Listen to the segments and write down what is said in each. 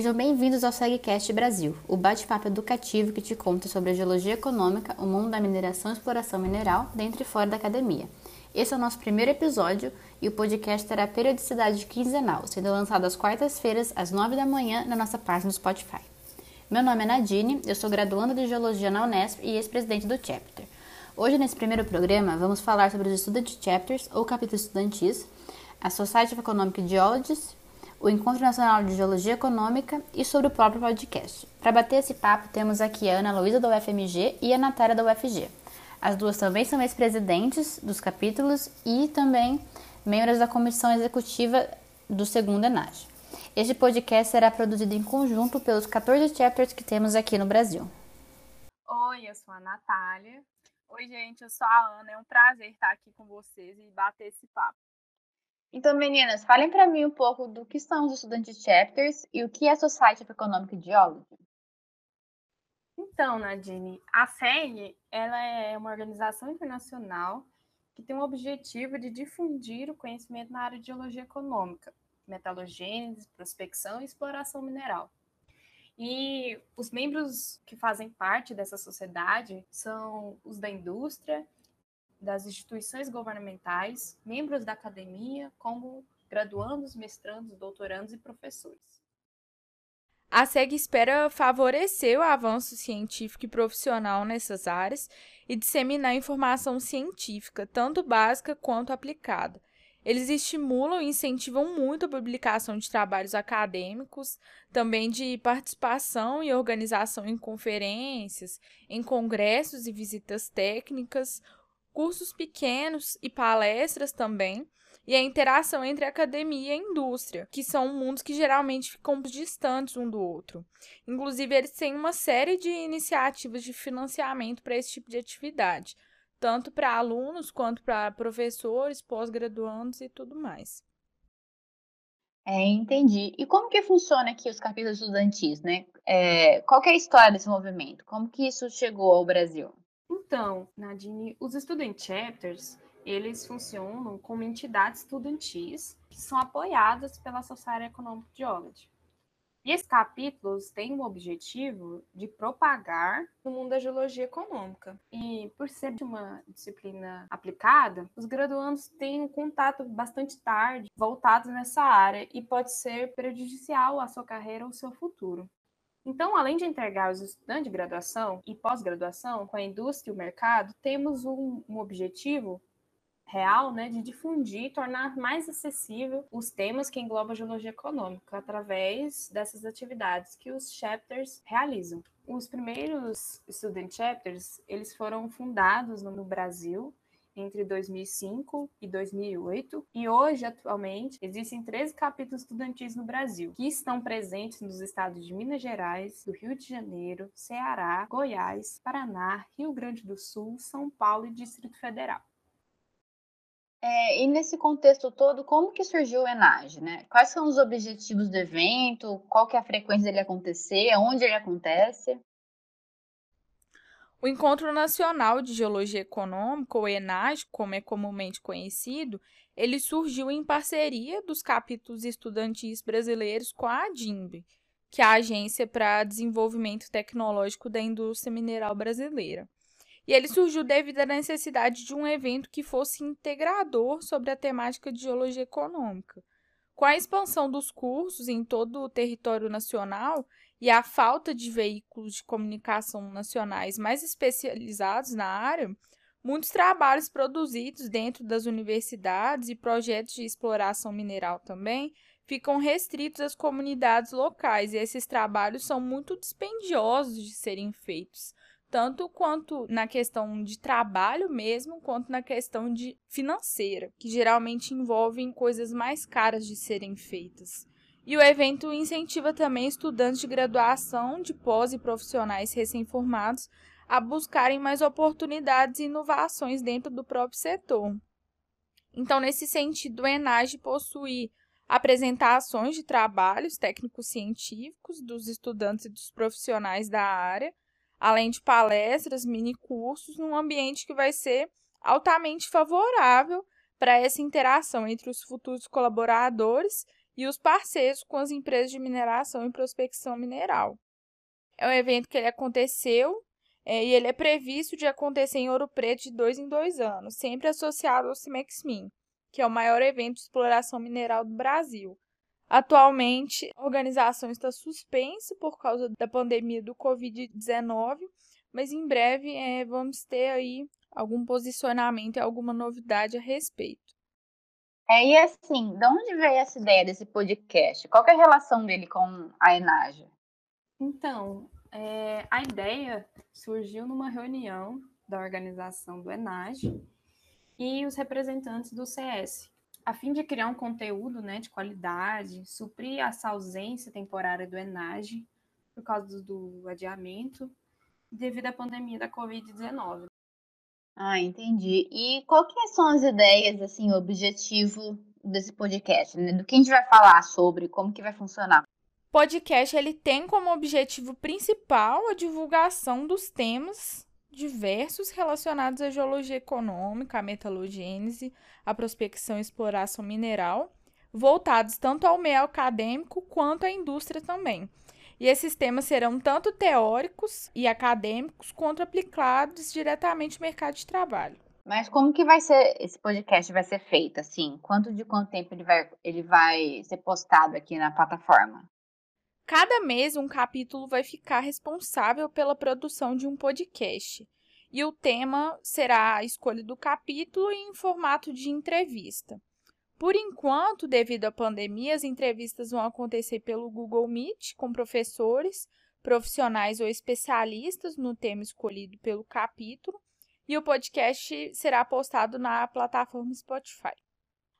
Sejam bem-vindos ao SegCast Brasil, o bate-papo educativo que te conta sobre a geologia econômica, o mundo da mineração e exploração mineral, dentro e fora da academia. Esse é o nosso primeiro episódio e o podcast terá periodicidade quinzenal, sendo lançado às quartas-feiras, às nove da manhã, na nossa página do Spotify. Meu nome é Nadine, eu sou graduanda de Geologia na Unesp e ex-presidente do Chapter. Hoje, nesse primeiro programa, vamos falar sobre os Student Chapters, ou capítulos estudantis, a Society of Economic Geologists, o Encontro Nacional de Geologia Econômica e sobre o próprio podcast. Para bater esse papo, temos aqui a Ana Luísa da UFMG e a Natália da UFG. As duas também são ex-presidentes dos capítulos e também membros da comissão executiva do segundo ENAG. Este podcast será produzido em conjunto pelos 14 chapters que temos aqui no Brasil. Oi, eu sou a Natália. Oi, gente, eu sou a Ana. É um prazer estar aqui com vocês e bater esse papo. Então, meninas, falem para mim um pouco do que são os estudantes chapters e o que é Society of Economic Geology. Então, Nadine, a SEG ela é uma organização internacional que tem o objetivo de difundir o conhecimento na área de geologia econômica, metalogênese, prospecção e exploração mineral. E os membros que fazem parte dessa sociedade são os da indústria das instituições governamentais, membros da academia, como graduandos, mestrandos, doutorandos e professores. A SEG espera favorecer o avanço científico e profissional nessas áreas e disseminar informação científica, tanto básica quanto aplicada. Eles estimulam e incentivam muito a publicação de trabalhos acadêmicos, também de participação e organização em conferências, em congressos e visitas técnicas, cursos pequenos e palestras também, e a interação entre academia e indústria, que são mundos que geralmente ficam distantes um do outro. Inclusive, eles têm uma série de iniciativas de financiamento para esse tipo de atividade, tanto para alunos quanto para professores, pós-graduandos e tudo mais. É, entendi. E como que funciona aqui os capítulos estudantis, né? É, qual é a história desse movimento? Como que isso chegou ao Brasil? Então, Nadine, os Student Chapters, eles funcionam como entidades estudantis que são apoiadas pela Society Economic Geology. E esses capítulos têm o objetivo de propagar o mundo da geologia econômica. E por ser uma disciplina aplicada, os graduandos têm um contato bastante tarde voltado nessa área e pode ser prejudicial à sua carreira ou ao seu futuro. Então, além de entregar os estudantes de graduação e pós-graduação com a indústria e o mercado, temos um, um objetivo real né, de difundir e tornar mais acessível os temas que englobam a geologia econômica através dessas atividades que os chapters realizam. Os primeiros student chapters, eles foram fundados no Brasil entre 2005 e 2008, e hoje, atualmente, existem 13 capítulos estudantis no Brasil, que estão presentes nos estados de Minas Gerais, do Rio de Janeiro, Ceará, Goiás, Paraná, Rio Grande do Sul, São Paulo e Distrito Federal. É, e nesse contexto todo, como que surgiu o ENAGE, né? Quais são os objetivos do evento? Qual que é a frequência dele acontecer? Onde ele acontece? O Encontro Nacional de Geologia Econômica, ou ENAG, como é comumente conhecido, ele surgiu em parceria dos capítulos estudantis brasileiros com a ADIMB, que é a Agência para Desenvolvimento Tecnológico da Indústria Mineral Brasileira. E ele surgiu devido à necessidade de um evento que fosse integrador sobre a temática de geologia econômica. Com a expansão dos cursos em todo o território nacional, e a falta de veículos de comunicação nacionais mais especializados na área, muitos trabalhos produzidos dentro das universidades e projetos de exploração mineral também ficam restritos às comunidades locais e esses trabalhos são muito dispendiosos de serem feitos, tanto quanto na questão de trabalho mesmo, quanto na questão de financeira, que geralmente envolvem coisas mais caras de serem feitas. E o evento incentiva também estudantes de graduação, de pós e profissionais recém-formados a buscarem mais oportunidades e inovações dentro do próprio setor. Então, nesse sentido, o ENAGE possui apresentações de trabalhos técnicos científicos dos estudantes e dos profissionais da área, além de palestras, mini cursos, num ambiente que vai ser altamente favorável para essa interação entre os futuros colaboradores e os parceiros com as empresas de mineração e prospecção mineral. É um evento que ele aconteceu é, e ele é previsto de acontecer em Ouro Preto de dois em dois anos, sempre associado ao CIMEXMIN, que é o maior evento de exploração mineral do Brasil. Atualmente, a organização está suspensa por causa da pandemia do Covid-19, mas em breve é, vamos ter aí algum posicionamento e alguma novidade a respeito. É, e assim, de onde veio essa ideia desse podcast? Qual é a relação dele com a Enaja? Então, é, a ideia surgiu numa reunião da organização do Enage e os representantes do CS, a fim de criar um conteúdo né, de qualidade, suprir essa ausência temporária do Enage por causa do adiamento devido à pandemia da Covid-19. Ah, entendi. E que são as ideias, assim, o objetivo desse podcast, né? Do que a gente vai falar sobre, como que vai funcionar? podcast ele tem como objetivo principal a divulgação dos temas diversos relacionados à geologia econômica, à metalogênese, à prospecção e exploração mineral, voltados tanto ao meio acadêmico quanto à indústria também. E esses temas serão tanto teóricos e acadêmicos quanto aplicados diretamente no mercado de trabalho. Mas como que vai ser esse podcast vai ser feito assim? Quanto de quanto tempo ele vai ele vai ser postado aqui na plataforma? Cada mês um capítulo vai ficar responsável pela produção de um podcast. E o tema será a escolha do capítulo em formato de entrevista. Por enquanto, devido à pandemia, as entrevistas vão acontecer pelo Google Meet com professores, profissionais ou especialistas no tema escolhido pelo capítulo, e o podcast será postado na plataforma Spotify.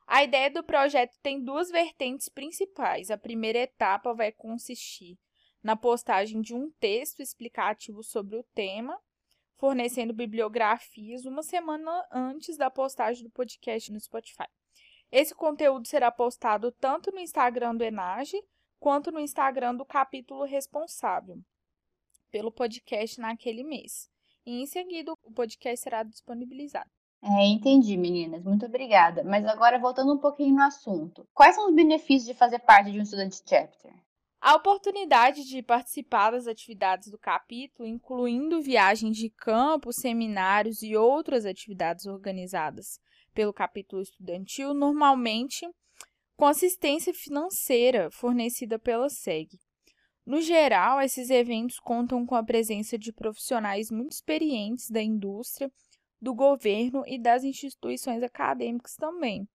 A ideia do projeto tem duas vertentes principais. A primeira etapa vai consistir na postagem de um texto explicativo sobre o tema, fornecendo bibliografias uma semana antes da postagem do podcast no Spotify. Esse conteúdo será postado tanto no Instagram do Enage quanto no Instagram do capítulo responsável pelo podcast naquele mês. E em seguida, o podcast será disponibilizado. É, entendi, meninas. Muito obrigada. Mas agora, voltando um pouquinho no assunto. Quais são os benefícios de fazer parte de um Student Chapter? A oportunidade de participar das atividades do capítulo, incluindo viagens de campo, seminários e outras atividades organizadas pelo capítulo estudantil, normalmente com assistência financeira fornecida pela SEG. No geral, esses eventos contam com a presença de profissionais muito experientes da indústria, do governo e das instituições acadêmicas também.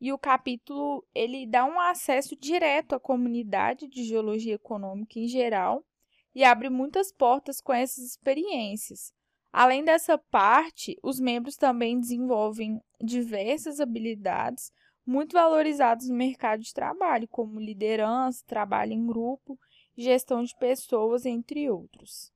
E o capítulo ele dá um acesso direto à comunidade de geologia econômica em geral e abre muitas portas com essas experiências. Além dessa parte, os membros também desenvolvem diversas habilidades muito valorizadas no mercado de trabalho, como liderança, trabalho em grupo, gestão de pessoas, entre outros.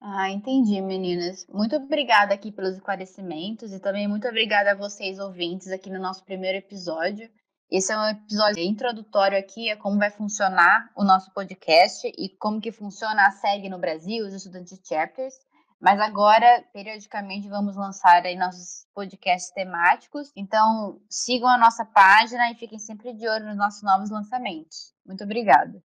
Ah, entendi, meninas. Muito obrigada aqui pelos esclarecimentos e também muito obrigada a vocês ouvintes aqui no nosso primeiro episódio. Esse é um episódio introdutório aqui a como vai funcionar o nosso podcast e como que funciona a SEG no Brasil, os estudantes chapters. Mas agora, periodicamente, vamos lançar aí nossos podcasts temáticos. Então, sigam a nossa página e fiquem sempre de olho nos nossos novos lançamentos. Muito obrigada.